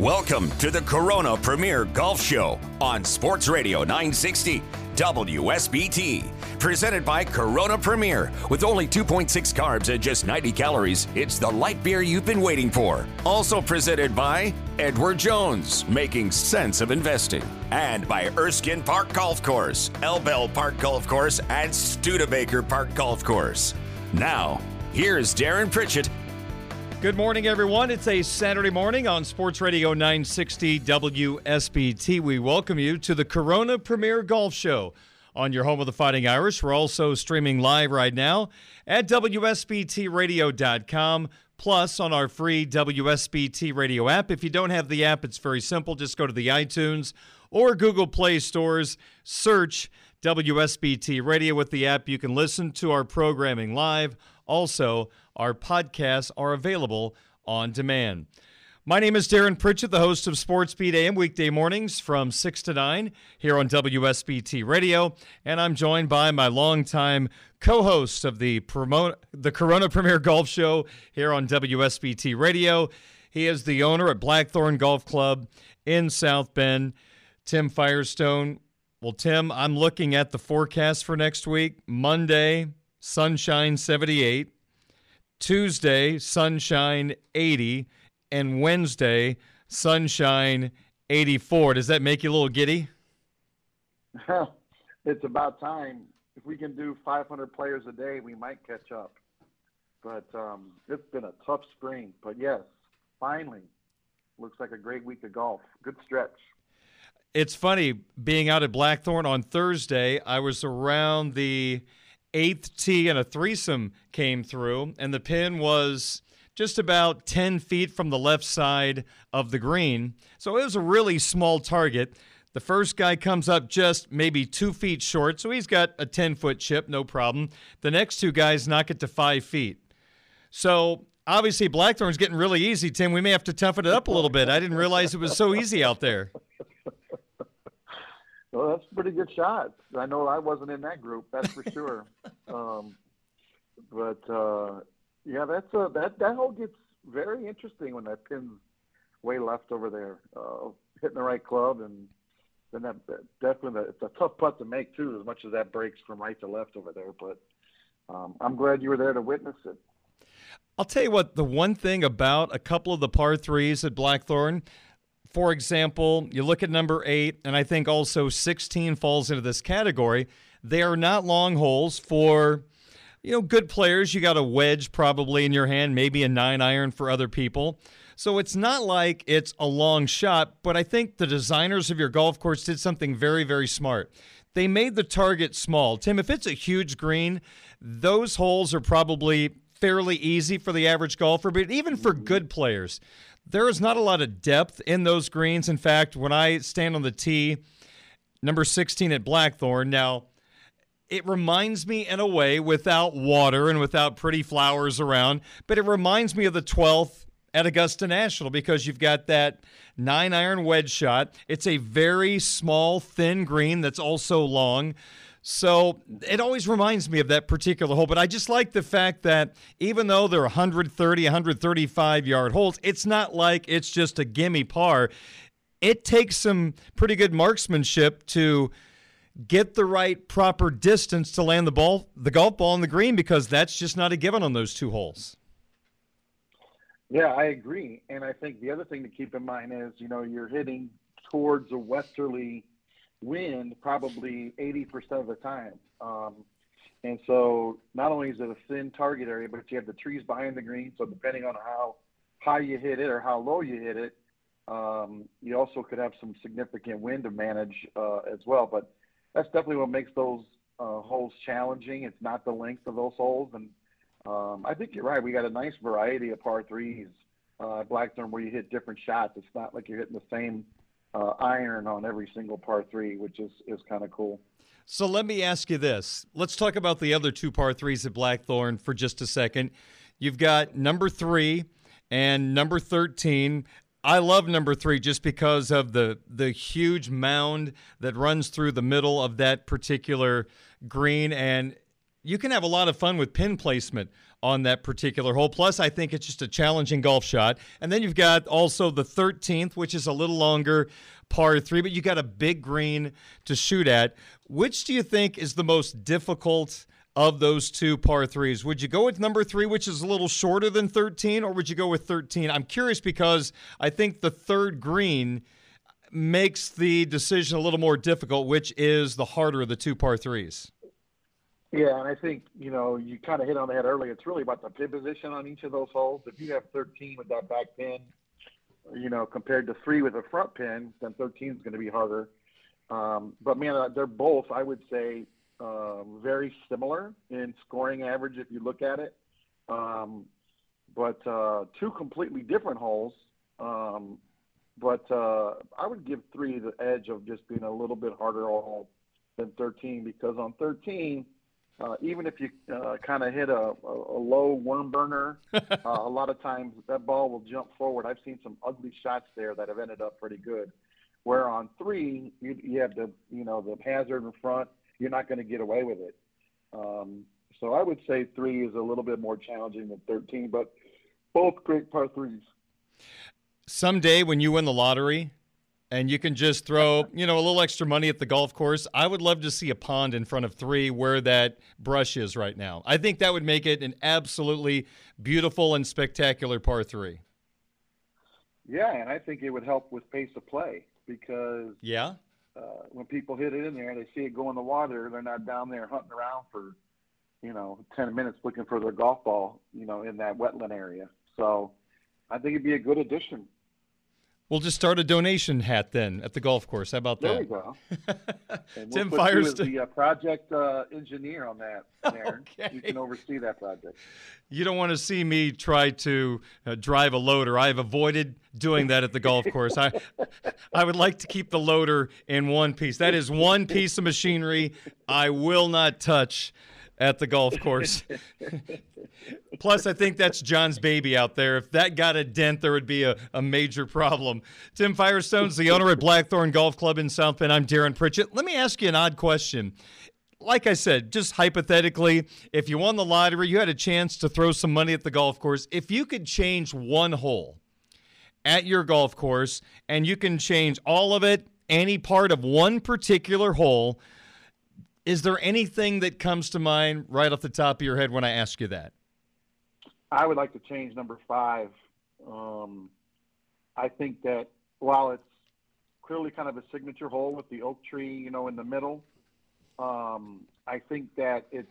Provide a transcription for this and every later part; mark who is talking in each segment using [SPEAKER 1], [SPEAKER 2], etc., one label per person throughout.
[SPEAKER 1] Welcome to the Corona Premier Golf Show on Sports Radio 960 WSBT. Presented by Corona Premier. With only 2.6 carbs and just 90 calories, it's the light beer you've been waiting for. Also presented by Edward Jones, making sense of investing. And by Erskine Park Golf Course, Elbel Park Golf Course, and Studebaker Park Golf Course. Now, here's Darren Pritchett
[SPEAKER 2] Good morning, everyone. It's a Saturday morning on Sports Radio 960 WSBT. We welcome you to the Corona Premier Golf Show on your home of the Fighting Irish. We're also streaming live right now at WSBTRadio.com, plus on our free WSBT radio app. If you don't have the app, it's very simple. Just go to the iTunes or Google Play stores, search WSBT Radio with the app. You can listen to our programming live. Also, our podcasts are available on demand. My name is Darren Pritchett, the host of Sports Beat AM weekday mornings from 6 to 9 here on WSBT Radio, and I'm joined by my longtime co-host of the promote the Corona Premier Golf Show here on WSBT Radio. He is the owner at Blackthorn Golf Club in South Bend, Tim Firestone. Well, Tim, I'm looking at the forecast for next week. Monday, sunshine 78. Tuesday, sunshine 80, and Wednesday, sunshine 84. Does that make you a little giddy?
[SPEAKER 3] it's about time. If we can do 500 players a day, we might catch up. But um, it's been a tough spring. But yes, finally, looks like a great week of golf. Good stretch.
[SPEAKER 2] It's funny being out at Blackthorn on Thursday. I was around the eighth tee and a threesome came through, and the pin was just about 10 feet from the left side of the green. So it was a really small target. The first guy comes up just maybe two feet short, so he's got a 10 foot chip, no problem. The next two guys knock it to five feet. So obviously, Blackthorn's getting really easy, Tim. We may have to toughen it up a little bit. I didn't realize it was so easy out there.
[SPEAKER 3] Well, that's a pretty good shot. I know I wasn't in that group, that's for sure. um, but uh, yeah, that's a, that that hole gets very interesting when that pin's way left over there, uh, hitting the right club, and then that, that definitely it's a tough putt to make too, as much as that breaks from right to left over there. But um, I'm glad you were there to witness it.
[SPEAKER 2] I'll tell you what, the one thing about a couple of the par threes at Blackthorn, for example, you look at number eight, and I think also 16 falls into this category. They are not long holes for, you know, good players. You got a wedge probably in your hand, maybe a nine iron for other people. So it's not like it's a long shot, but I think the designers of your golf course did something very, very smart. They made the target small. Tim, if it's a huge green, those holes are probably fairly easy for the average golfer, but even for good players, there is not a lot of depth in those greens. In fact, when I stand on the tee, number 16 at Blackthorn, now it reminds me in a way without water and without pretty flowers around, but it reminds me of the 12th at Augusta National because you've got that nine iron wedge shot. It's a very small, thin green that's also long. So it always reminds me of that particular hole. But I just like the fact that even though they're 130, 135 yard holes, it's not like it's just a gimme par. It takes some pretty good marksmanship to get the right proper distance to land the ball, the golf ball on the green, because that's just not a given on those two holes.
[SPEAKER 3] Yeah, I agree. And I think the other thing to keep in mind is, you know, you're hitting towards a westerly wind probably 80% of the time. Um, and so not only is it a thin target area, but you have the trees behind the green. So depending on how high you hit it or how low you hit it, um, you also could have some significant wind to manage uh, as well. But that's definitely what makes those uh, holes challenging. It's not the length of those holes. And um, I think you're right. We got a nice variety of par threes uh, Blackthorn where you hit different shots. It's not like you're hitting the same uh, iron on every single par three, which is is kind of cool.
[SPEAKER 2] So let me ask you this. Let's talk about the other two par threes at Blackthorn for just a second. You've got number three and number 13. I love number three just because of the the huge mound that runs through the middle of that particular green, and you can have a lot of fun with pin placement on that particular hole. Plus, I think it's just a challenging golf shot. And then you've got also the 13th, which is a little longer par three, but you got a big green to shoot at. Which do you think is the most difficult? of those two par threes. Would you go with number three, which is a little shorter than 13, or would you go with 13? I'm curious because I think the third green makes the decision a little more difficult, which is the harder of the two par threes.
[SPEAKER 3] Yeah, and I think, you know, you kind of hit on the head earlier. It's really about the pin position on each of those holes. If you have 13 with that back pin, you know, compared to three with a front pin, then 13 is going to be harder. Um, but man, they're both, I would say, um, very similar in scoring average if you look at it. Um, but uh, two completely different holes. Um, but uh, I would give three the edge of just being a little bit harder hole than 13 because on 13, uh, even if you uh, kind of hit a, a, a, low worm burner, uh, a lot of times that ball will jump forward. I've seen some ugly shots there that have ended up pretty good. Where on three, you, you have the you know the hazard in front, you're not going to get away with it. Um, so I would say three is a little bit more challenging than 13, but both great par threes.
[SPEAKER 2] Someday when you win the lottery and you can just throw, you know, a little extra money at the golf course, I would love to see a pond in front of three where that brush is right now. I think that would make it an absolutely beautiful and spectacular par three.
[SPEAKER 3] Yeah, and I think it would help with pace of play because
[SPEAKER 2] yeah,
[SPEAKER 3] uh, when people hit it in there, they see it go in the water. They're not down there hunting around for, you know, ten minutes looking for their golf ball, you know, in that wetland area. So, I think it'd be a good addition.
[SPEAKER 2] We'll just start a donation hat then at the golf course. How about that?
[SPEAKER 3] there
[SPEAKER 2] that?
[SPEAKER 3] you go. And
[SPEAKER 2] Tim
[SPEAKER 3] we'll
[SPEAKER 2] Firestone,
[SPEAKER 3] the uh, project uh, engineer on that, Aaron.
[SPEAKER 2] Okay.
[SPEAKER 3] You can oversee that project.
[SPEAKER 2] You don't want to see me try to uh, drive a loader. I've avoided doing that at the golf course. I, I would like to keep the loader in one piece. That is one piece of machinery I will not touch at the golf course. Plus, I think that's John's baby out there. If that got a dent, there would be a, a major problem. Tim Firestone's the owner at Blackthorn Golf Club in South Bend. I'm Darren Pritchett. Let me ask you an odd question. Like I said, just hypothetically, if you won the lottery, you had a chance to throw some money at the golf course. If you could change one hole at your golf course and you can change all of it, any part of one particular hole, is there anything that comes to mind right off the top of your head when I ask you that?
[SPEAKER 3] I would like to change number five. Um, I think that while it's clearly kind of a signature hole with the oak tree, you know, in the middle, um, I think that it's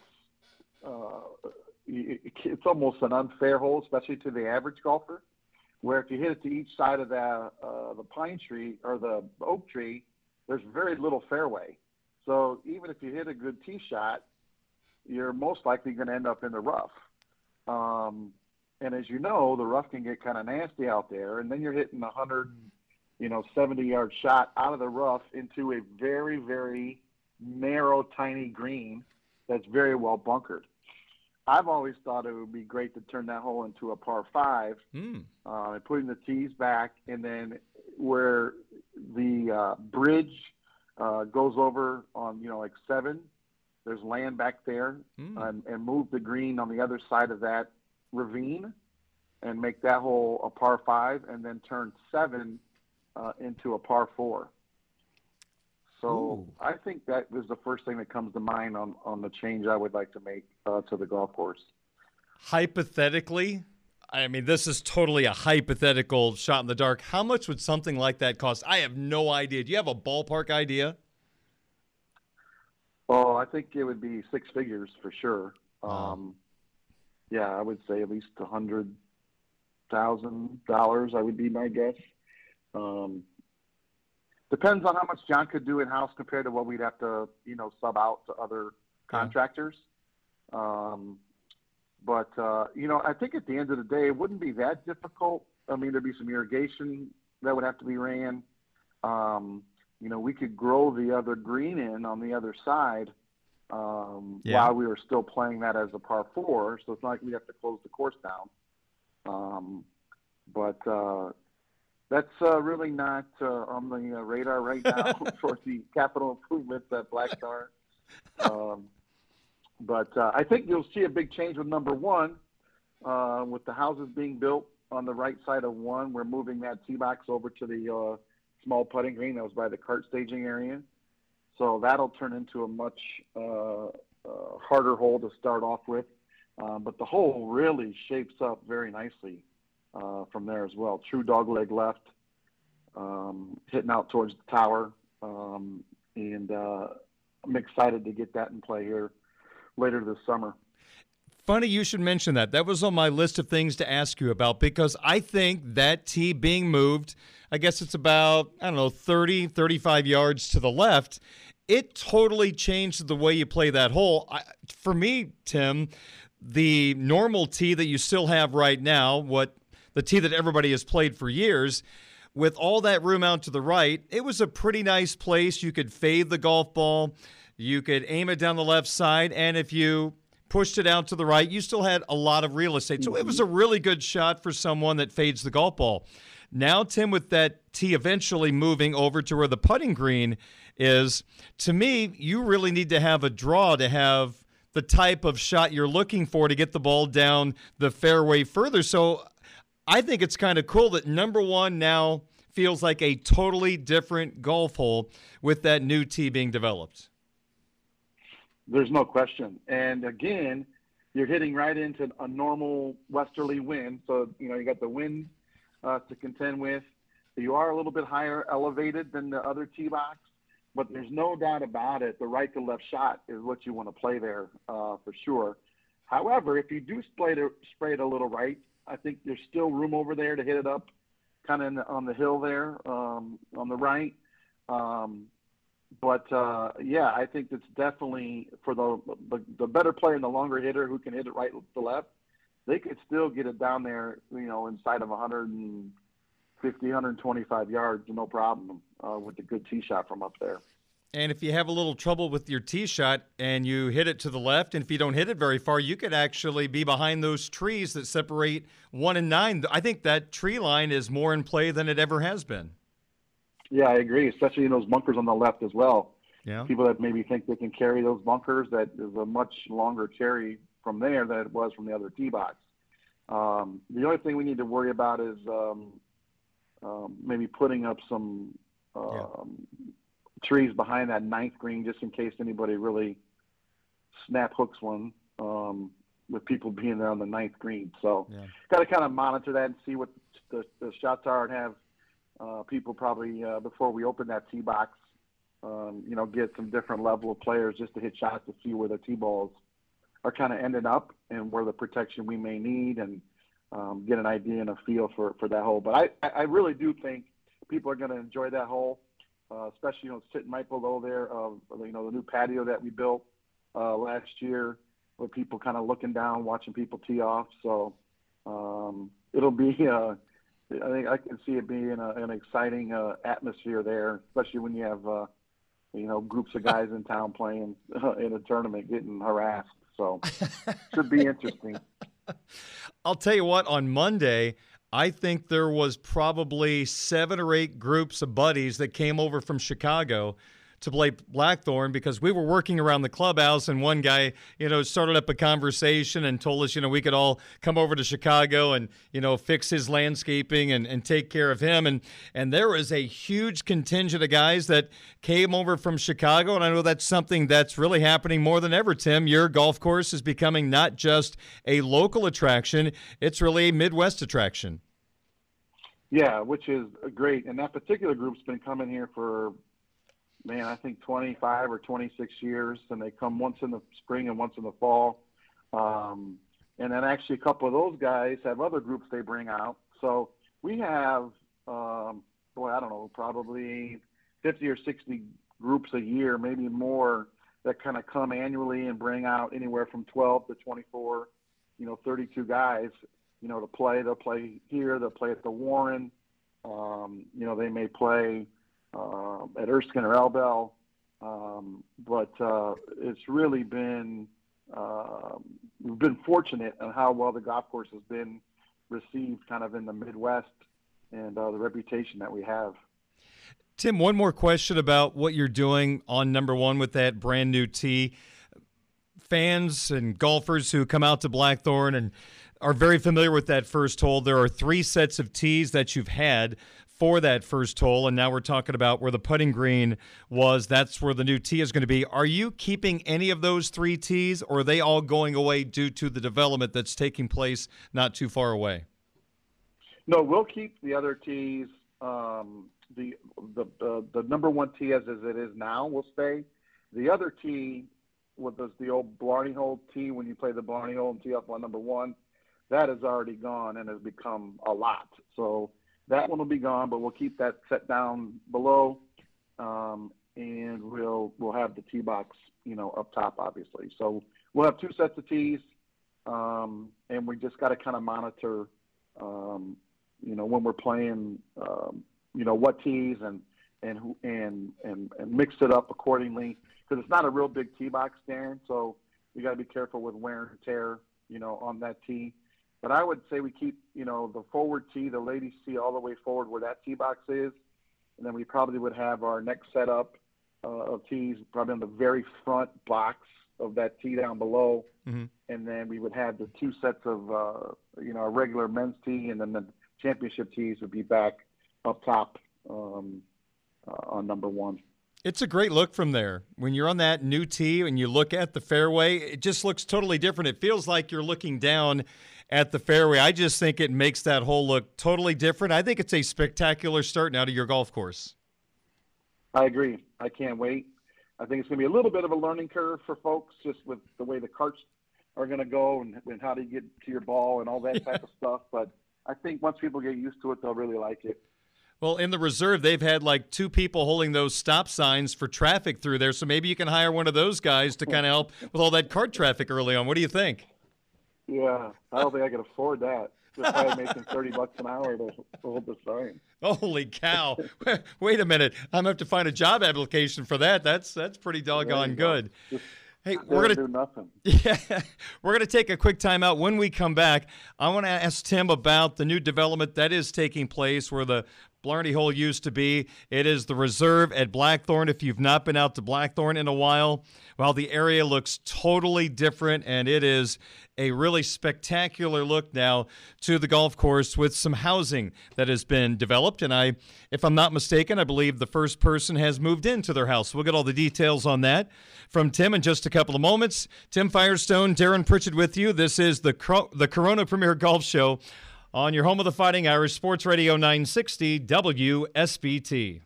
[SPEAKER 3] uh, it's almost an unfair hole, especially to the average golfer. Where if you hit it to each side of the uh, the pine tree or the oak tree, there's very little fairway. So even if you hit a good tee shot, you're most likely going to end up in the rough. Um, and as you know, the rough can get kind of nasty out there, and then you're hitting a hundred, you know, 70 yard shot out of the rough into a very, very narrow, tiny green that's very well bunkered. I've always thought it would be great to turn that hole into a par five,
[SPEAKER 2] Mm.
[SPEAKER 3] uh, and putting the tees back, and then where the uh, bridge uh, goes over on, you know, like seven, there's land back there,
[SPEAKER 2] Mm.
[SPEAKER 3] and, and move the green on the other side of that ravine, and make that hole a par five, and then turn seven uh, into a par four. So
[SPEAKER 2] Ooh.
[SPEAKER 3] I think that is the first thing that comes to mind on, on the change I would like to make uh, to the golf course.
[SPEAKER 2] Hypothetically, I mean, this is totally a hypothetical shot in the dark. How much would something like that cost? I have no idea. Do you have a ballpark idea?
[SPEAKER 3] Oh, I think it would be six figures for sure.
[SPEAKER 2] Wow.
[SPEAKER 3] Um, yeah, I would say at least a hundred thousand dollars. I would be my guess. Um, depends on how much John could do in house compared to what we'd have to, you know, sub out to other contractors. Um, but uh, you know, I think at the end of the day, it wouldn't be that difficult I mean, there'd be some irrigation that would have to be ran. Um, you know, we could grow the other green in on the other side um, yeah. while we were still playing that as a par four. So it's not like we have to close the course down. Um, but uh, that's uh, really not uh, on the uh, radar right now for the capital improvements at Blackthorn. Um, but uh, I think you'll see a big change with number one, uh, with the houses being built on the right side of one. We're moving that tee box over to the uh, small putting green that was by the cart staging area. So that'll turn into a much uh, uh, harder hole to start off with. Uh, but the hole really shapes up very nicely from there as well. True dogleg left, um, hitting out towards the tower. Um, and I'm excited to get that in play here later this summer.
[SPEAKER 2] Funny you should mention that. That was on my list of things to ask you about because I think that tee being moved, I guess it's about, I don't know, 30, 35 yards to the left. It totally changed the way you play that hole. I, for me, Tim, the normal tee that you still have right now, what the tee that everybody has played for years, with all that room out to the right, it was a pretty nice place. You could fade the golf ball, you could aim it down the left side, and if you pushed it out to the right, you still had a lot of real estate. So it was a mm-hmm. really good shot for someone that fades the golf ball. Now, Tim, with that tee eventually moving over to where the putting green is, to me, you really need to have a draw to have the type of shot you're looking for to get the ball down the fairway further. So I think it's kind of cool that number one now feels like a totally different golf hole with that new tee being developed.
[SPEAKER 3] There's no question. And again, you're hitting right into a normal westerly wind. So, you know, you got the wind uh, to contend with. You are a little bit higher elevated than the other tee box, but there's no doubt about it. The right to left shot is what you want to play there uh, for sure. However, if you do spray it, spray it a little right, I think there's still room over there to hit it up kind of on the hill there um, on the right. Um, but uh, yeah, I think it's definitely for the, the, the better player and the longer hitter who can hit it right to left. They could still get it down there, you know, inside of 150, 125 yards, no problem uh, with a good tee shot from up there.
[SPEAKER 2] And if you have a little trouble with your tee shot and you hit it to the left, and if you don't hit it very far, you could actually be behind those trees that separate one and nine. I think that tree line is more in play than it ever has been.
[SPEAKER 3] Yeah, I agree, especially in those bunkers on the left as well.
[SPEAKER 2] Yeah.
[SPEAKER 3] People that maybe think they can carry those bunkers, that is a much longer carry from there than it was from the other tee box. Um, the only thing we need to worry about is um, um, maybe putting up some yeah. Um, trees behind that ninth green just in case anybody really snap hooks one um, with people being there on the ninth green. So yeah. got to kind of monitor that and see what the, the shots are and have uh, people probably uh, before we open that tee box, um, you know, get some different level of players just to hit shots to see where the tee balls are kind of ending up and where the protection we may need and um, get an idea and a feel for, for that hole. But I, I really do think people are going to enjoy that hole, uh, especially, you know, sitting right below there of, you know, the new patio that we built uh, last year with people kind of looking down, watching people tee off. So um, it'll be, uh, I think I can see it being a, an exciting uh, atmosphere there, especially when you have uh, you know groups of guys in town playing uh, in a tournament getting harassed. So should be interesting.
[SPEAKER 2] I'll tell you what. On Monday, I think there was probably seven or eight groups of buddies that came over from Chicago to play Blackthorn because we were working around the clubhouse and one guy, you know, started up a conversation and told us, you know, we could all come over to Chicago and, you know, fix his landscaping and, and take care of him. And and there was a huge contingent of guys that came over from Chicago. And I know that's something that's really happening more than ever, Tim. Your golf course is becoming not just a local attraction, it's really a Midwest attraction.
[SPEAKER 3] Yeah, which is great. And that particular group's been coming here for man, I think 25 or 26 years, and they come once in the spring and once in the fall. Um, and then actually, a couple of those guys have other groups they bring out. So we have, um, boy, I don't know, probably 50 or 60 groups a year, maybe more, that kind of come annually and bring out anywhere from 12 to 24, you know, 32 guys. you know, to play. They'll play here. They'll play at the Warren. Um, you know, they may play uh, at Erskine or Elbel. Um, but uh, it's really been uh, we've been fortunate on how well the golf course has been received, kind of in the Midwest, and uh, the reputation that we have.
[SPEAKER 2] Tim, one more question about what you're doing on number one with that brand new tee. Fans and golfers who come out to Blackthorn and are very familiar with that first hole. There are three sets of tees that you've had for that first hole, and now we're talking about where the putting green was. That's where the new tee is going to be. Are you keeping any of those three tees, or are they all going away due to the development that's taking place not too far away?
[SPEAKER 3] No, we'll keep the other tees. Um, the, the the number one tee as, as it is now will stay. The other tee, what was the old Blarney hole tee when you play the Blarney hole and tee up on number one, that is already gone and has become a lot. So that one will be gone, but we'll keep that set down below, um, and we'll we'll have the tee box, you know, up top, obviously. So we'll have two sets of tees, um, and we just got to kind of monitor, um, you know, when we're playing, um, you know, what tees and and and and and mix it up accordingly because it's not a real big tee box, Darren. So you got to be careful with wear and tear, you know, on that tee. But I would say we keep, you know, the forward tee, the ladies tee, all the way forward where that tee box is, and then we probably would have our next setup uh, of tees probably on the very front box of that tee down below, mm-hmm. and then we would have the two sets of, uh, you know, a regular men's tee, and then the championship tees would be back up top um, uh, on number one.
[SPEAKER 2] It's a great look from there. When you're on that new tee and you look at the fairway, it just looks totally different. It feels like you're looking down at the fairway. I just think it makes that hole look totally different. I think it's a spectacular start now to your golf course.
[SPEAKER 3] I agree. I can't wait. I think it's going to be a little bit of a learning curve for folks just with the way the carts are going to go and, and how to get to your ball and all that type of stuff. But I think once people get used to it, they'll really like it.
[SPEAKER 2] Well, in the reserve, they've had like two people holding those stop signs for traffic through there. So maybe you can hire one of those guys to kind of help with all that cart traffic early on. What do you think?
[SPEAKER 3] Yeah, I don't think I could afford that. Just probably making thirty bucks an hour to hold the sign.
[SPEAKER 2] Holy cow! Wait a minute, I'm gonna have to find a job application for that. That's that's pretty doggone good.
[SPEAKER 3] Just hey, we're gonna do nothing.
[SPEAKER 2] Yeah, we're gonna take a quick timeout. When we come back, I want to ask Tim about the new development that is taking place where the Blarney Hole used to be. It is the reserve at Blackthorn. If you've not been out to Blackthorn in a while, well, the area looks totally different, and it is a really spectacular look now to the golf course with some housing that has been developed. And I, if I'm not mistaken, I believe the first person has moved into their house. We'll get all the details on that from Tim in just a couple of moments. Tim Firestone, Darren Pritchett with you. This is the the Corona Premier Golf Show on your home of the Fighting Irish Sports Radio 960 WSBT.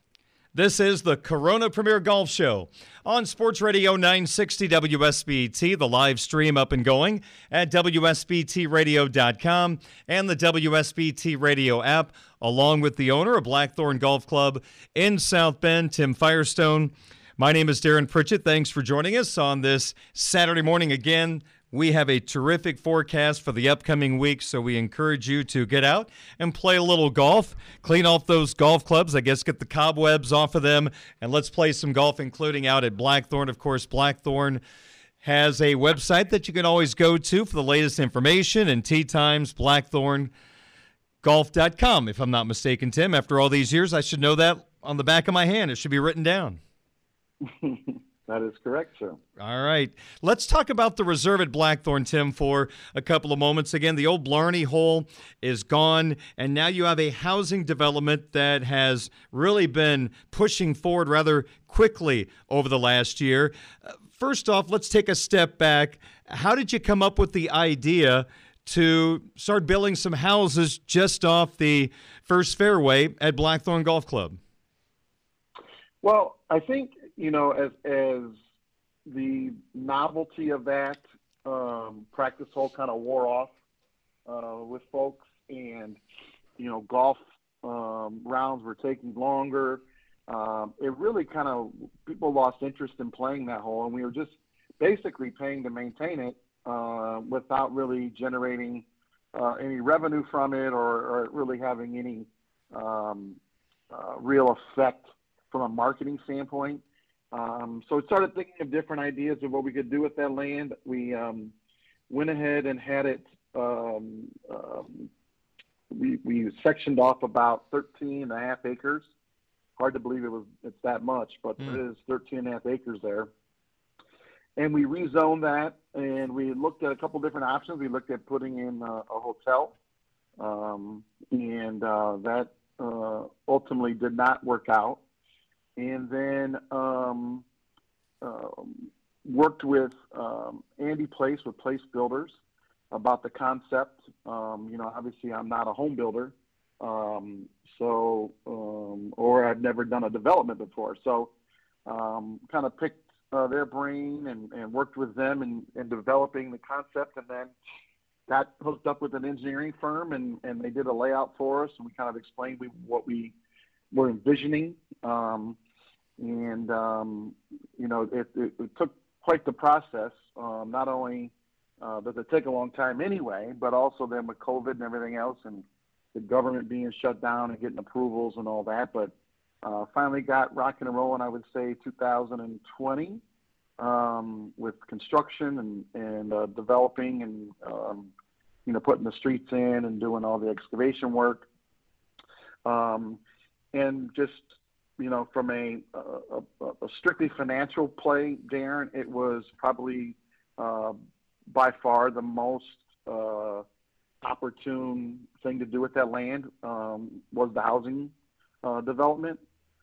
[SPEAKER 2] This is the Corona Premier Golf Show on Sports Radio 960 WSBT, the live stream up and going at WSBTRadio.com and the WSBT Radio app, along with the owner of Blackthorn Golf Club in South Bend, Tim Firestone. My name is Darren Pritchett. Thanks for joining us on this Saturday morning again. We have a terrific forecast for the upcoming week, so we encourage you to get out and play a little golf. Clean off those golf clubs, I guess, get the cobwebs off of them, and let's play some golf, including out at Blackthorn. Of course, Blackthorn has a website that you can always go to for the latest information and tee times, blackthorngolf.com, if I'm not mistaken, Tim. After all these years, I should know that on the back of my hand. It should be written down.
[SPEAKER 3] That is correct, sir.
[SPEAKER 2] All right. Let's talk about the reserve at Blackthorn, Tim, for a couple of moments. Again, the old Blarney hole is gone, and now you have a housing development that has really been pushing forward rather quickly over the last year. Uh, first off, let's take a step back. How did you come up with the idea to start building some houses just off the first fairway at Blackthorn Golf Club?
[SPEAKER 3] Well, I think you know, as as the novelty of that um, practice hole kind of wore off uh, with folks, and you know, golf um, rounds were taking longer. Um, it really kind of people lost interest in playing that hole, and we were just basically paying to maintain it uh, without really generating uh, any revenue from it or, or really having any um, uh, real effect from a marketing standpoint. Um, so we started thinking of different ideas of what we could do with that land. We um, went ahead and had it. Um, um, we, we sectioned off about 13 and a half acres. Hard to believe it was it's that much, but mm. it is 13 and a half acres there. And we rezoned that, and we looked at a couple different options. We looked at putting in a, a hotel, um, and uh, that uh, ultimately did not work out and then um, um, worked with um, Andy Place with Place Builders about the concept. Um, you know, obviously, I'm not a home builder, um, so um, or I've never done a development before, so kind of picked uh, their brain and, and worked with them in, in developing the concept, and then got hooked up with an engineering firm, and, and they did a layout for us, and we kind of explained we, what we were envisioning. Um, and um, you know, it, it, it, took quite the process. Um, not only uh, does it take a long time anyway, but also then with COVID and everything else, and the government being shut down and getting approvals and all that. But uh, finally got rocking and rolling. I would say 2020 um, with construction and and uh, developing and um, you know putting the streets in and doing all the excavation work. Um, and just you know, from a, a, a, strictly financial play, Darren, it was probably uh, by far the most uh, opportune thing to do with that land um, was the housing uh, development.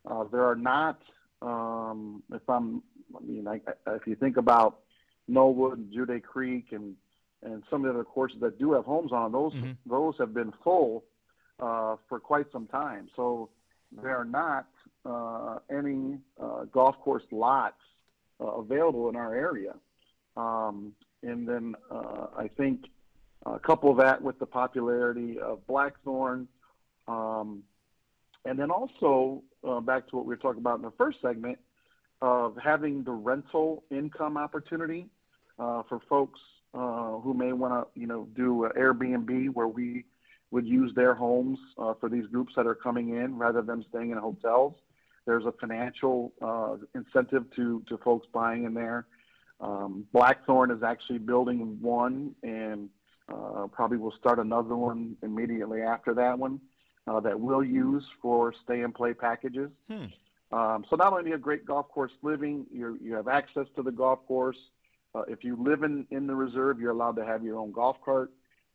[SPEAKER 3] Uh, there are not, um, if I'm, I mean, I, if you think about Knollwood and Juday Creek and and some of the other courses that do have homes on those, mm-hmm. those have been full uh, for quite some time. So there are not any uh, golf course lots uh, available in our area. Um, and then uh, I think couple of that with the popularity of Blackthorn. Um, and then also uh, back to what we were talking about in the first segment of having the rental income opportunity uh, for folks who may want to, you know, do Airbnb where we would use their homes uh, for these groups that are coming in rather than staying in hotels. There's a financial uh, incentive to, to folks buying in there. Um, Blackthorn is actually building one and uh, probably will start another one immediately after that one uh, that we'll use for stay and play packages. Hmm. Um, so not only a great golf course living, you you have access to the golf course. Uh, if you live in, in the reserve, you're allowed to have your own golf cart.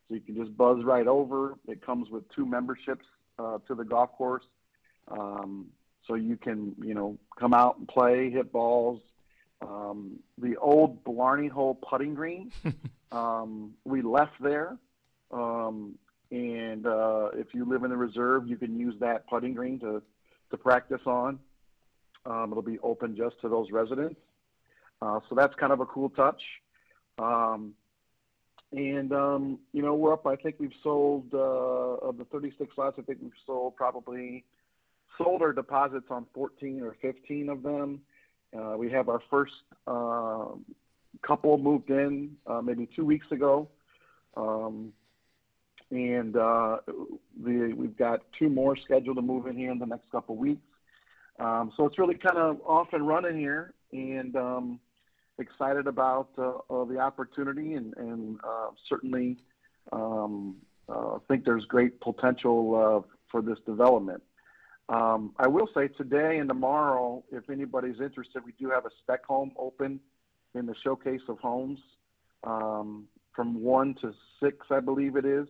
[SPEAKER 3] So you can just buzz right over. It comes with two memberships uh, to the golf course. Um, so you can, you know, come out and play, hit balls. Um, the old Blarney Hole putting green, um, we left there. Um, and uh, if you live in the reserve, you can use that putting green to, to practice on. Um, it'll be open just to those residents. Uh, so that's kind of a cool touch. Um, and um, you know we're up. I think we've sold uh, of the 36 lots. I think we've sold probably sold our deposits on 14 or 15 of them. Uh, we have our first uh, couple moved in uh, maybe two weeks ago, um, and uh, the, we've got two more scheduled to move in here in the next couple weeks. Um, so it's really kind of off and running here, and um, excited about uh, uh, the opportunity and, and uh, certainly um, think there's great potential for this development. Um, I will say today and tomorrow, if anybody's interested, we do have a spec home open in the showcase of homes um, from 1 to 6, I believe it is,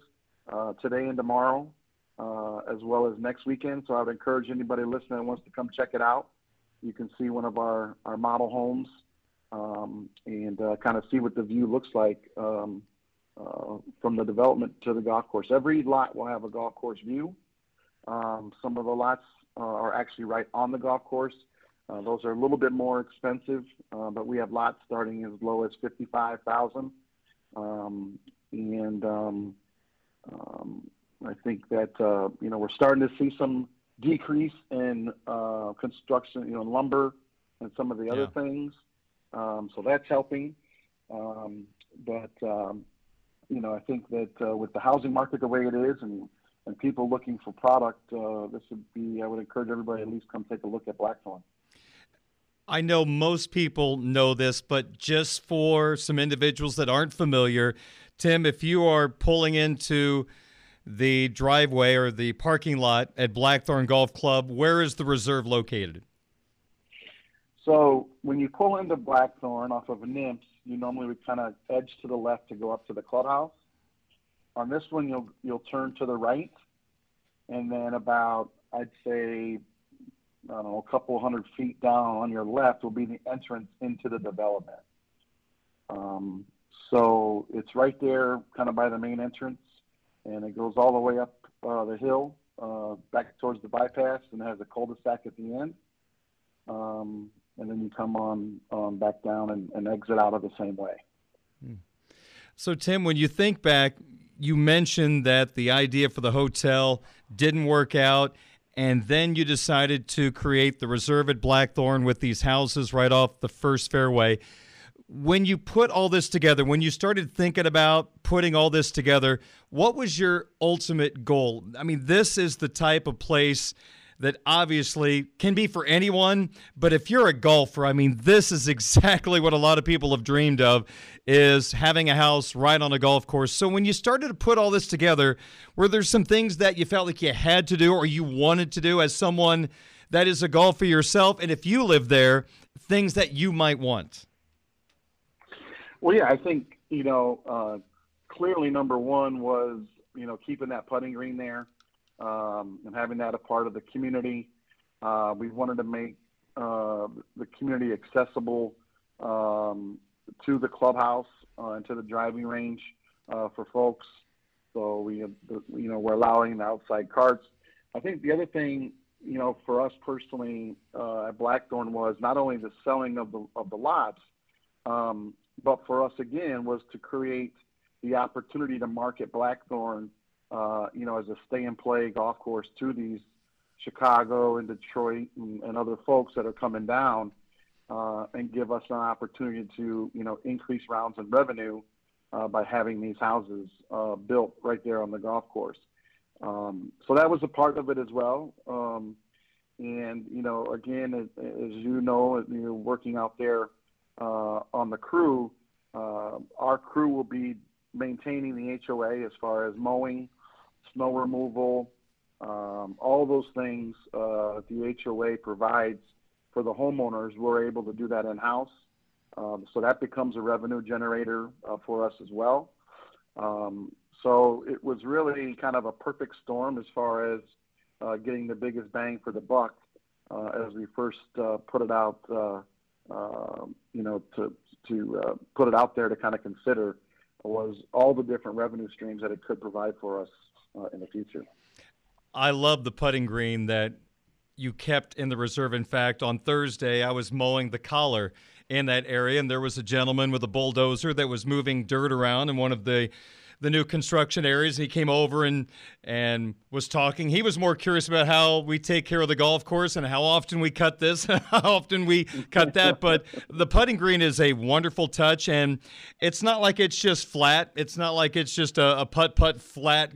[SPEAKER 3] uh, today and tomorrow, as well as next weekend. So I would encourage anybody listening that wants to come check it out. You can see one of our, our model homes um, and uh, kind of see what the view looks like um, uh, from the development to the golf course. Every lot will have a golf course view. Um, some of the lots uh, are actually right on the golf course. Uh, those are a little bit more expensive, uh, but we have lots starting as low as fifty-five thousand, um, and um, um, I think that uh, you know we're starting to see some decrease in uh, construction, you know, lumber and some of the other yeah. things. Um, so that's helping. Um, but um, you know, I think that uh, with the housing market the way it is, and and people looking for product, uh, this would be. I would encourage everybody at least come take a look at Blackthorn.
[SPEAKER 2] I know most people know this, but just for some individuals that aren't familiar, Tim, if you are pulling into the driveway or the parking lot at Blackthorn Golf Club, where is the reserve located?
[SPEAKER 3] So when you pull into Blackthorn off of Nimtz, you normally would kind of edge to the left to go up to the clubhouse. On this one, you'll you'll turn to the right, and then about I'd say I don't know a couple hundred feet down on your left will be the entrance into the development. Um, so it's right there, kind of by the main entrance, and it goes all the way up uh, the hill uh, back towards the bypass, and has a cul-de-sac at the end. Um, and then you come on um, back down and, and, exit out of the same way.
[SPEAKER 2] So, Tim, when you think back, you mentioned that the idea for the hotel didn't work out, and then you decided to create the reserve at Blackthorn with these houses right off the first fairway. When you put all this together, when you started thinking about putting all this together, what was your ultimate goal? I mean, this is the type of place that obviously can be for anyone, but if you're a golfer, I mean, this is exactly what a lot of people have dreamed of is having a house right on a golf course. So when you started to put all this together, were there some things that you felt like you had to do or you wanted to do as someone that is a golfer yourself and if you live there, things that you might want?
[SPEAKER 3] Well, yeah, I think, you know, uh, clearly number 1 was, you know, keeping that putting green there um, and having that a part of the community. Uh, we wanted to make uh, the community accessible um, to the clubhouse uh, and to the driving range uh, for folks. So we, you know, we're allowing the outside carts. I think the other thing, you know, for us personally uh, at Blackthorn was not only the selling of the of the lots, um, but for us again was to create the opportunity to market Blackthorn uh, you know, as a stay and play golf course to these Chicago and Detroit and, and other folks that are coming down uh, and give us an opportunity to, you know, increase rounds and revenue uh, by having these houses uh, built right there on the golf course. Um, so that was a part of it as well. Um, and, you know, again, as, as you know, you know, working out there uh, on the crew, uh, our crew will be maintaining the HOA as far as mowing, snow removal, um, all those things uh, the HOA provides for the homeowners. We're able to do that in house. Um, so that becomes a revenue generator uh, for us as well. Um, so it was really kind of a perfect storm as far as uh, getting the biggest bang for the buck uh, as we first uh, put it out, uh, um, you know, to, to put it out there to kind of consider was all the different revenue streams that it could provide for us uh, in the future.
[SPEAKER 2] I love the putting green that you kept in the reserve. In fact, on Thursday, I was mowing the collar in that area, and there was a gentleman with a bulldozer that was moving dirt around in one of the the new construction areas. He came over and and was talking. He was more curious about how we take care of the golf course and how often we cut this, how often we cut that. But the putting green is a wonderful touch, and it's not like it's just flat. It's not like it's just a, a putt putt flat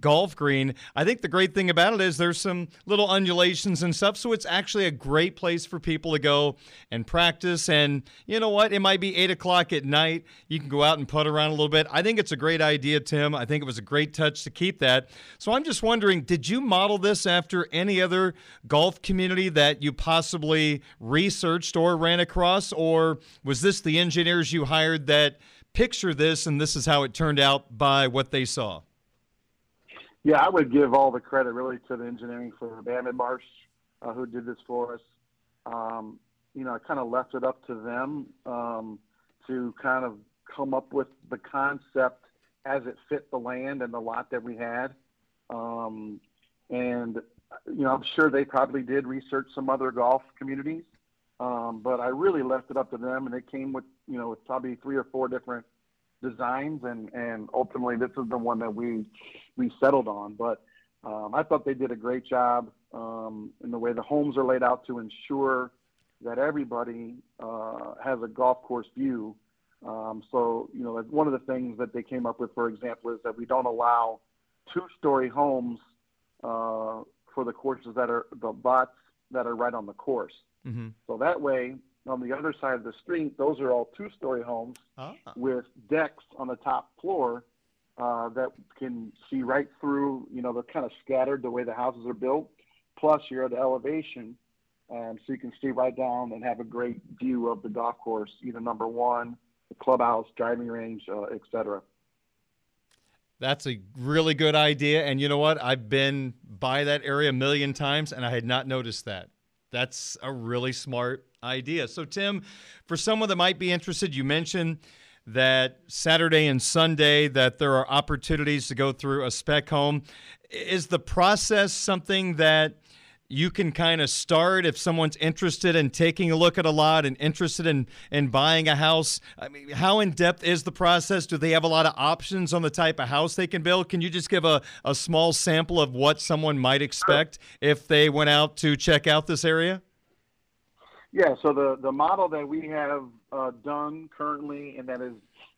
[SPEAKER 2] golf green. I think the great thing about it is there's some little undulations and stuff, so it's actually a great place for people to go and practice. And you know what? It might be eight o'clock at night. You can go out and putt around a little bit. I think it's a great idea, Tim. I think it was a great touch to keep that. So I'm just wondering, did you model this after any other golf community that you possibly researched or ran across, or was this the engineers you hired that? Picture this, and this is how it turned out by what they saw.
[SPEAKER 3] Yeah, I would give all the credit really to the engineering for Abonmarche, uh, who did this for us. Um, you know, I kind of left it up to them um, to kind of come up with the concept as it fit the land and the lot that we had. Um, and you know, I'm sure they probably did research some other golf communities, um, but I really left it up to them, and they came with you know with probably three or four different designs, and and ultimately this is the one that we we settled on. But um, I thought they did a great job um, in the way the homes are laid out to ensure that everybody uh, has a golf course view Um, so, you know, one of the things that they came up with, for example, is that we don't allow two-story homes uh, for the courses that are the lots that are right on the course.
[SPEAKER 2] Mm-hmm.
[SPEAKER 3] So that way, on the other side of the street, those are all two-story homes
[SPEAKER 2] Ah.
[SPEAKER 3] with decks on the top floor uh, that can see right through. You know, they're kind of scattered the way the houses are built. Plus, you're at elevation, um, so you can see right down and have a great view of the golf course, either number one, the clubhouse, driving range, uh, et cetera.
[SPEAKER 2] That's a really good idea. And you know what? I've been by that area a million times and I had not noticed that. That's a really smart idea. So, Tim, for someone that might be interested, you mentioned that Saturday and Sunday that there are opportunities to go through a spec home. Is the process something that you can kind of start if someone's interested in taking a look at a lot and interested in in buying a house? I mean how in depth is the process? Do they have a lot of options on the type of house they can build? Can you just give a, a small sample of what someone might expect if they went out to check out this area
[SPEAKER 3] Yeah, so the, the model that we have uh, done currently and that is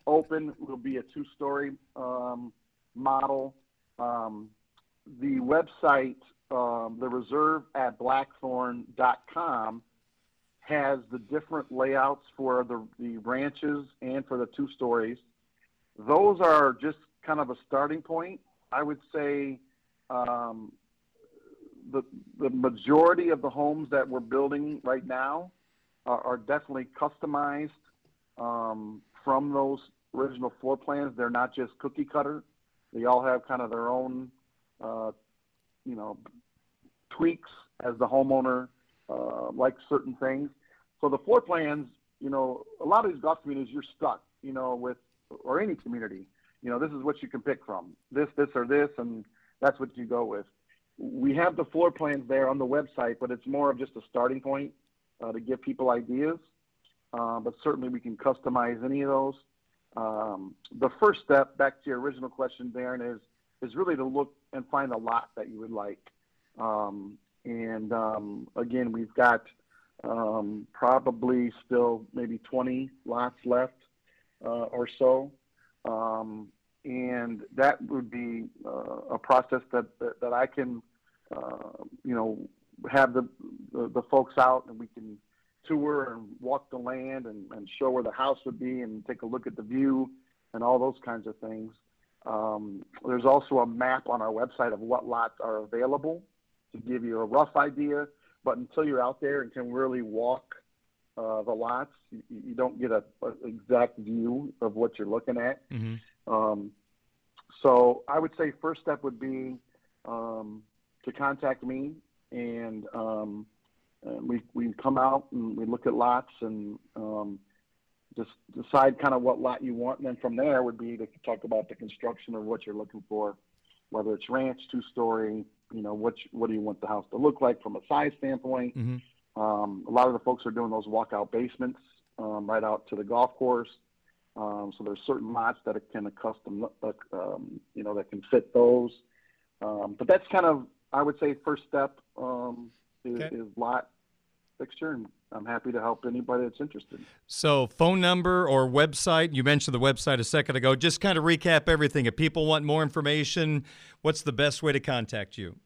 [SPEAKER 3] open will be a two story um, model. Um, the website, um, the reserve at blackthorn.com, has the different layouts for the, the ranches and for the two stories. Those are just kind of a starting point. I would say um, the, the majority of the homes that we're building right now are, are definitely customized um, from those original floor plans. They're not just cookie cutter. They all have kind of their own, uh, you know, tweaks as the homeowner uh, likes certain things. So the floor plans, you know, a lot of these golf communities, you're stuck, you know, with or any community. You know, this is what you can pick from. This, this, or this, and that's what you go with. We have the floor plans there on the website, but it's more of just a starting point uh, to give people ideas. Uh, but certainly we can customize any of those. Um, the first step, back to your original question, Darren, is is really to look and find a lot that you would like. Um, and um, again, we've got um, probably still maybe 20 lots left uh, or so. Um, and that would be uh, a process that, that, that I can, you know, have the, the, the folks out and we can tour and walk the land and, and show where the house would be and take a look at the view and all those kinds of things. Um, there's also a map on our website of what lots are available to give you a rough idea. But until you're out there and can really walk uh, the lots, you, you don't get a, a exact view of what you're looking at.
[SPEAKER 2] mm-hmm.
[SPEAKER 3] Um, so I would say first step would be um, to contact me, and, um, we we come out and we look at lots and um, just decide kind of what lot you want, and then from there would be to talk about the construction of what you're looking for, whether it's ranch, two story, you know, what what do you want the house to look like from a size standpoint.
[SPEAKER 2] Mm-hmm.
[SPEAKER 3] Um, a lot of the folks are doing those walkout basements um, right out to the golf course. Um, so there's certain lots that can custom, uh, um, you know, that can fit those. Um, but that's kind of, I would say, first step um, is,
[SPEAKER 2] Okay.
[SPEAKER 3] is lot fixture, and I'm happy to help anybody that's interested.
[SPEAKER 2] So, phone number or website? You mentioned the website a second ago. Just kind of recap everything. If people want more information, what's the best way to contact you?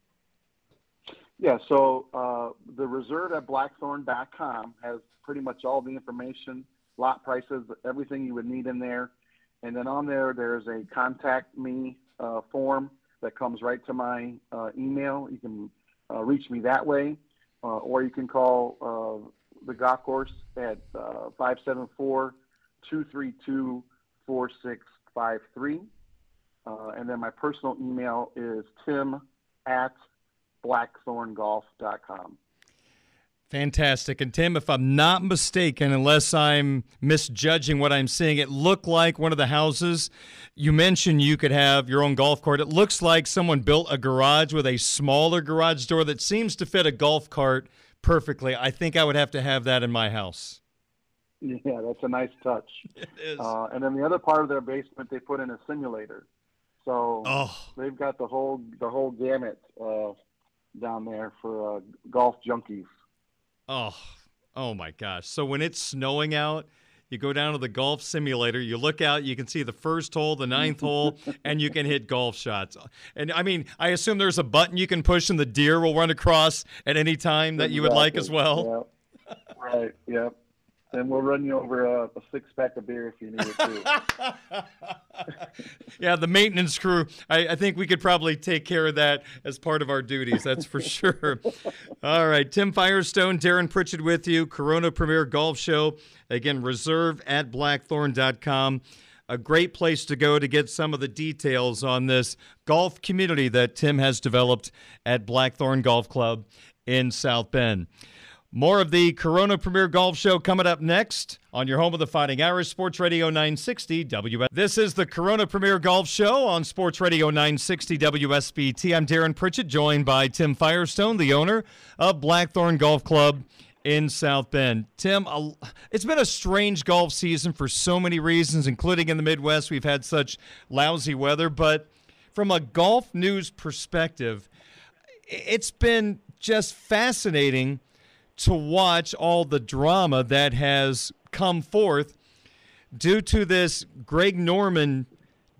[SPEAKER 3] Yeah, so uh, the reserve at blackthorn.com has pretty much all the information, lot prices, everything you would need in there. And then on there, there's a contact me uh, form that comes right to my uh, email. You can uh, reach me that way, uh, or you can call uh, the golf course at uh, 574 232 4653. And then my personal email is tim at blackthorngolf.com.
[SPEAKER 2] Fantastic. And Tim, if I'm not mistaken, unless I'm misjudging what I'm seeing, it looked like one of the houses you mentioned you could have your own golf cart. It looks like someone built a garage with a smaller garage door that seems to fit a golf cart perfectly. I think I would have to have that in my house.
[SPEAKER 3] Yeah, that's a nice touch.
[SPEAKER 2] It is.
[SPEAKER 3] Uh, and then the other part of their basement, they put in a simulator. So
[SPEAKER 2] oh,
[SPEAKER 3] they've got the whole the whole gamut uh, down there for uh, golf junkies.
[SPEAKER 2] Oh, oh my gosh. So when it's snowing out, You go down to the golf simulator, you look out, you can see the first hole, the ninth hole, and you can hit golf shots. And I mean, I assume there's a button you can push and the deer will run across at any time that you would like as well.
[SPEAKER 3] Right, yep and we'll run you over a, a six pack of beer if you need it too.
[SPEAKER 2] yeah, the maintenance crew. I, I, think we could probably take care of that as part of our duties. That's for sure. All right, Tim Firestone, Darren Pritchett with you. Corona Premier Golf Show. Again, reserve at blackthorn.com. A great place to go to get some of the details on this golf community that Tim has developed at Blackthorn Golf Club in South Bend. More of the Corona Premier Golf Show coming up next on your home of the Fighting Irish, Sports Radio 960 WS. This is the Corona Premier Golf Show on Sports Radio 960 WSBT. I'm Darren Pritchett, joined by Tim Firestone, the owner of Blackthorn Golf Club in South Bend. Tim, it's been a strange golf season for so many reasons, including in the Midwest. We've had such lousy weather, but from a golf news perspective, it's been just fascinating to watch all the drama that has come forth due to this Greg Norman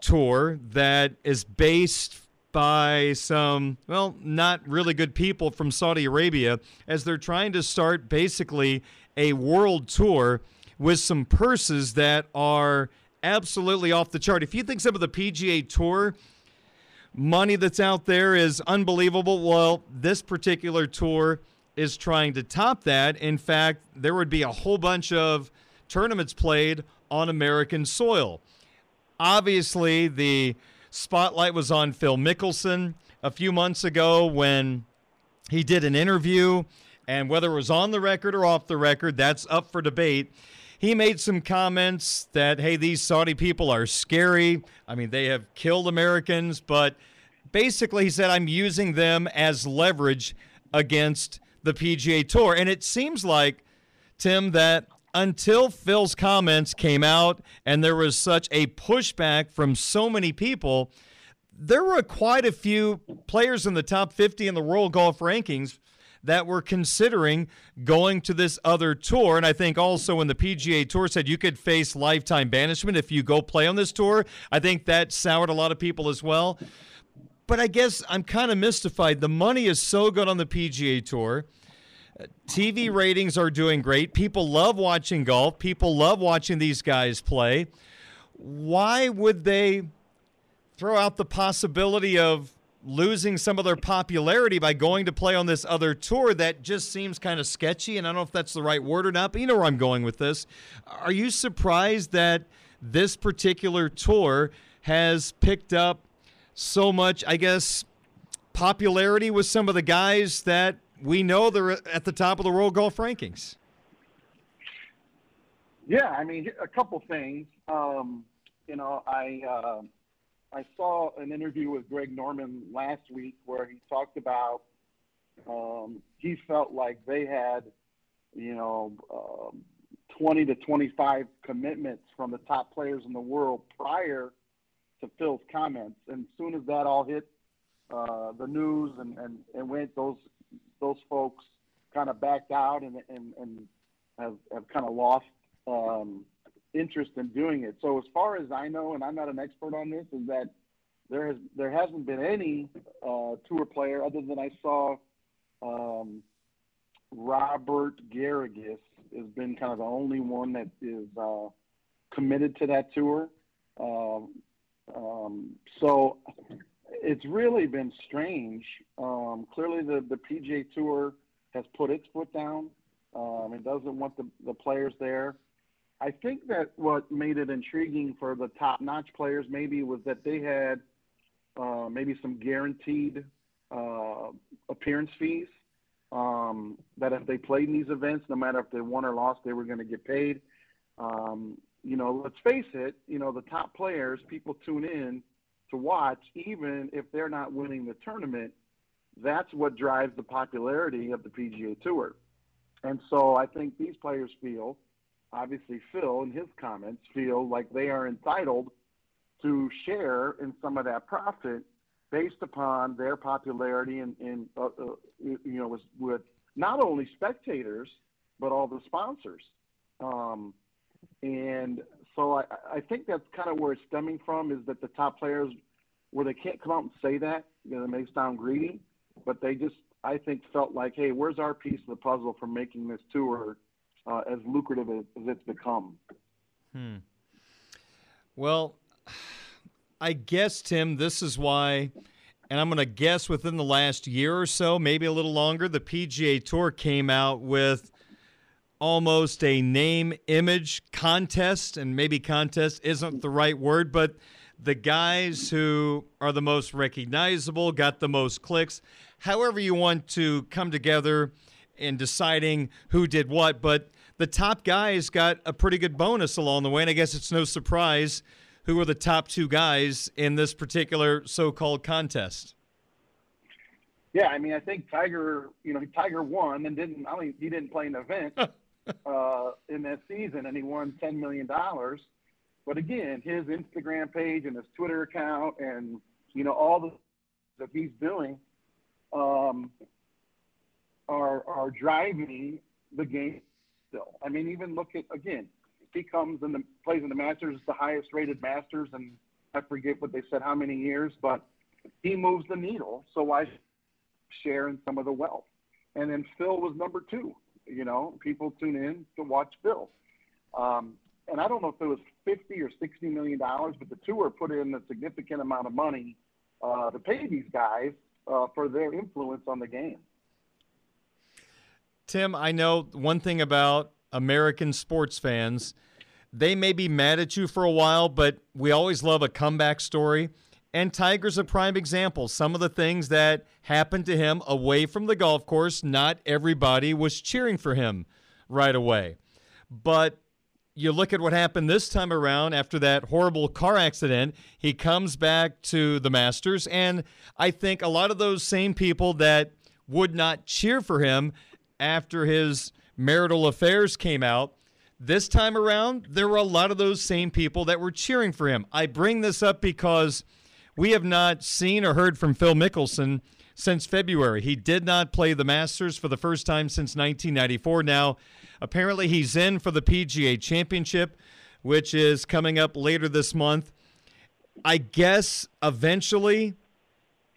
[SPEAKER 2] tour that is based by some, well, not really good people from Saudi Arabia as they're trying to start basically a world tour with some purses that are absolutely off the chart. If you think some of the PGA Tour money that's out there is unbelievable, well, this particular tour is trying to top that. In fact, there would be a whole bunch of tournaments played on American soil. Obviously, the spotlight was on Phil Mickelson a few months ago when he did an interview, and whether it was on the record or off the record, that's up for debate. He made some comments that, hey, these Saudi people are scary. I mean, they have killed Americans, but basically, he said, I'm using them as leverage against the PGA Tour. And it seems like, Tim, that until Phil's comments came out and there was such a pushback from so many people, there were quite a few players in the top 50 in the World Golf Rankings that were considering going to this other tour. And I think also when the PGA Tour said you could face lifetime banishment if you go play on this tour, I think that soured a lot of people as well. But I guess I'm kind of mystified. The money is so good on the PGA Tour. TV ratings are doing great. People love watching golf. People love watching these guys play. Why would they throw out the possibility of losing some of their popularity by going to play on this other tour that just seems kind of sketchy? And I don't know if that's the right word or not, but you know where I'm going with this. Are you surprised that this particular tour has picked up so much, I guess, popularity with some of the guys that we know they're at the top of the world golf rankings.
[SPEAKER 3] Yeah, I mean, a couple things. Um, you know, I uh, I saw an interview with Greg Norman last week where he talked about um, he felt like they had, you know, um, 20 to 25 commitments from the top players in the world prior to Phil's comments. And as soon as that all hit uh, the news and, and, and went, those those folks kind of backed out and, and, and have, have kind of lost um, interest in doing it. So as far as I know, and I'm not an expert on this, is that there has there hasn't been any uh, tour player other than I saw um, Robert Garrigus has been kind of the only one that is uh, committed to that tour. Um, um, so it's really been strange. Um, clearly, the, the PGA Tour has put its foot down. Um, it doesn't want the, the players there. I think that what made it intriguing for the top notch players maybe was that they had uh, maybe some guaranteed uh, appearance fees. Um, that if they played in these events, no matter if they won or lost, they were going to get paid. Um, you know, let's face it, you know, the top players, people tune in to watch, even if they're not winning the tournament. That's what drives the popularity of the PGA Tour. And so I think these players feel, obviously, Phil in his comments feel like they are entitled to share in some of that profit based upon their popularity and, and uh, uh, you know, with, with, not only spectators, but all the sponsors. Um, And so I, I think that's kind of where it's stemming from is that the top players, where they can't come out and say that, you know, it may sound greedy, but they just, I think, felt like, hey, where's our piece of the puzzle for making this tour uh, as lucrative as, it's become?
[SPEAKER 2] Hmm. Well, I guess, Tim, this is why, and I'm going to guess within the last year or so, maybe a little longer, the PGA Tour came out with almost a name image contest, and maybe contest isn't the right word, but the guys who are the most recognizable, got the most clicks, however you want to come together in deciding who did what, but the top guys got a pretty good bonus along the way, and I guess it's no surprise who were the top two guys in this particular so-called contest.
[SPEAKER 3] Yeah, I mean, I think Tiger, you know, Tiger won and didn't. I mean, he didn't play an event uh, in that season, and he won ten million dollars. But again, his Instagram page and his Twitter account, and you know, all the that he's doing, um, are are driving the game. Still, I mean, even look at again, he comes and plays in the Masters, the highest rated Masters, and I forget what they said how many years, but he moves the needle. So why share in some of the wealth? And then Phil was number two. You know, people tune in to watch Phil. Um, and I don't know if it was 50 or 60 million dollars, but the tour put in a significant amount of money uh, to pay these guys uh, for their influence on the game.
[SPEAKER 2] Tim, I know one thing about American sports fans. They may be mad at you for a while, but we always love a comeback story. And Tiger's a prime example. Some of the things that happened to him away from the golf course, not everybody was cheering for him right away. But you look at what happened this time around after that horrible car accident. He comes back to the Masters, and I think a lot of those same people that would not cheer for him after his marital affairs came out this time around, there were a lot of those same people that were cheering for him. I bring this up because we have not seen or heard from Phil Mickelson since February. He did not play the Masters for the first time since 1994. Now, apparently, he's in for the PGA Championship, which is coming up later this month. I guess eventually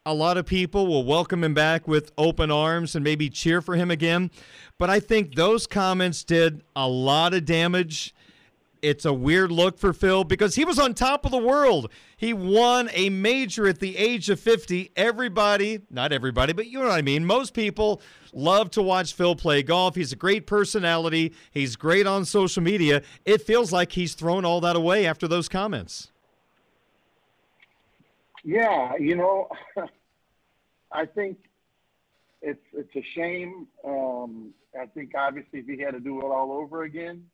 [SPEAKER 2] a lot of people will welcome him back with open arms and maybe cheer for him again. But I think those comments did a lot of damage. It's a weird look for Phil because he was on top of the world. He won a major at the age of 50. Everybody, not everybody, but you know what I mean. Most people love to watch Phil play golf. He's a great personality. He's great on social media. It feels like he's thrown all that away after those comments.
[SPEAKER 3] Yeah, you know, I think it's it's a shame. Um, I think obviously if he had to do it all over again,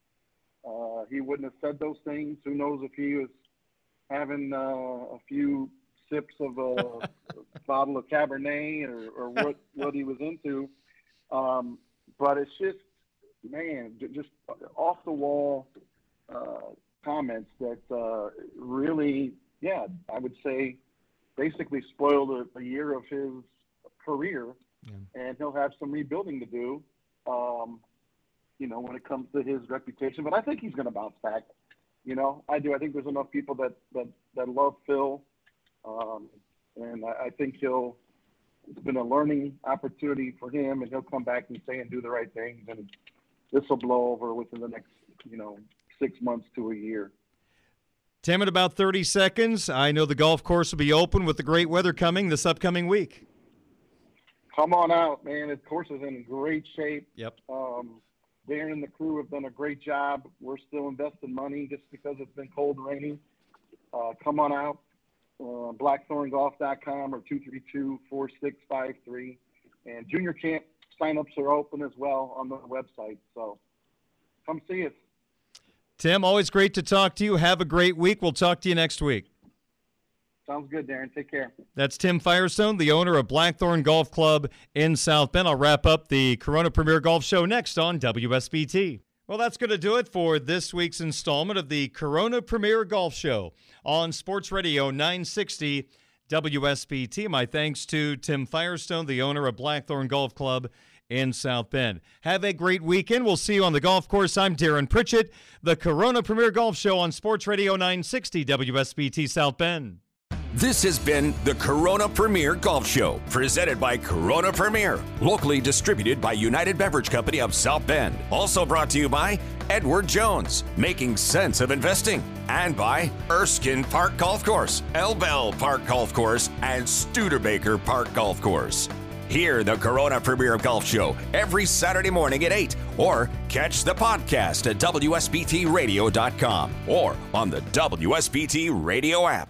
[SPEAKER 3] uh, he wouldn't have said those things. Who knows if he was having uh, a few sips of a bottle of Cabernet or, or what what he was into. Um, but it's just man, just off the wall uh, comments that uh, really, yeah, I would say basically spoiled a, a year of his career, yeah. and he'll have some rebuilding to do. Um, you know, when it comes to his reputation, but I think he's going to bounce back. You know, I do. I think there's enough people that that that love Phil, um, and I, I think he'll. It's been a learning opportunity for him, and he'll come back and say and do the right things, and this will blow over within the next, you know, six months to a year.
[SPEAKER 2] Tim, in about 30 seconds, I know the golf course will be open with the great weather coming this upcoming week.
[SPEAKER 3] Come on out, man. The course is in great shape.
[SPEAKER 2] Yep.
[SPEAKER 3] Um, Darren and the crew have done a great job. We're still investing money just because it's been cold and rainy. Uh, come on out, uh, blackthorngolf.com or 232-4653. And junior camp signups are open as well on the website. So come see us.
[SPEAKER 2] Tim, always great to talk to you. Have a great week. We'll talk to you next week.
[SPEAKER 3] Sounds good, Darren. Take care.
[SPEAKER 2] That's Tim Firestone, the owner of Blackthorn Golf Club in South Bend. I'll wrap up the Corona Premier Golf Show next on WSBT. Well, that's going to do it for this week's installment of the Corona Premier Golf Show on Sports Radio 960 WSBT. My thanks to Tim Firestone, the owner of Blackthorn Golf Club in South Bend. Have a great weekend. We'll see you on the golf course. I'm Darren Pritchett, the Corona Premier Golf Show on Sports Radio 960 WSBT South Bend.
[SPEAKER 1] This has been the Corona Premier Golf Show, presented by Corona Premier, locally distributed by United Beverage Company of South Bend. Also brought to you by Edward Jones, making sense of investing, and by Erskine Park Golf Course, Elbel Park Golf Course, and Studebaker Park Golf Course. Hear the Corona Premier Golf Show every Saturday morning at 8, or catch the podcast at WSBTRadio.com or on the WSBT Radio app.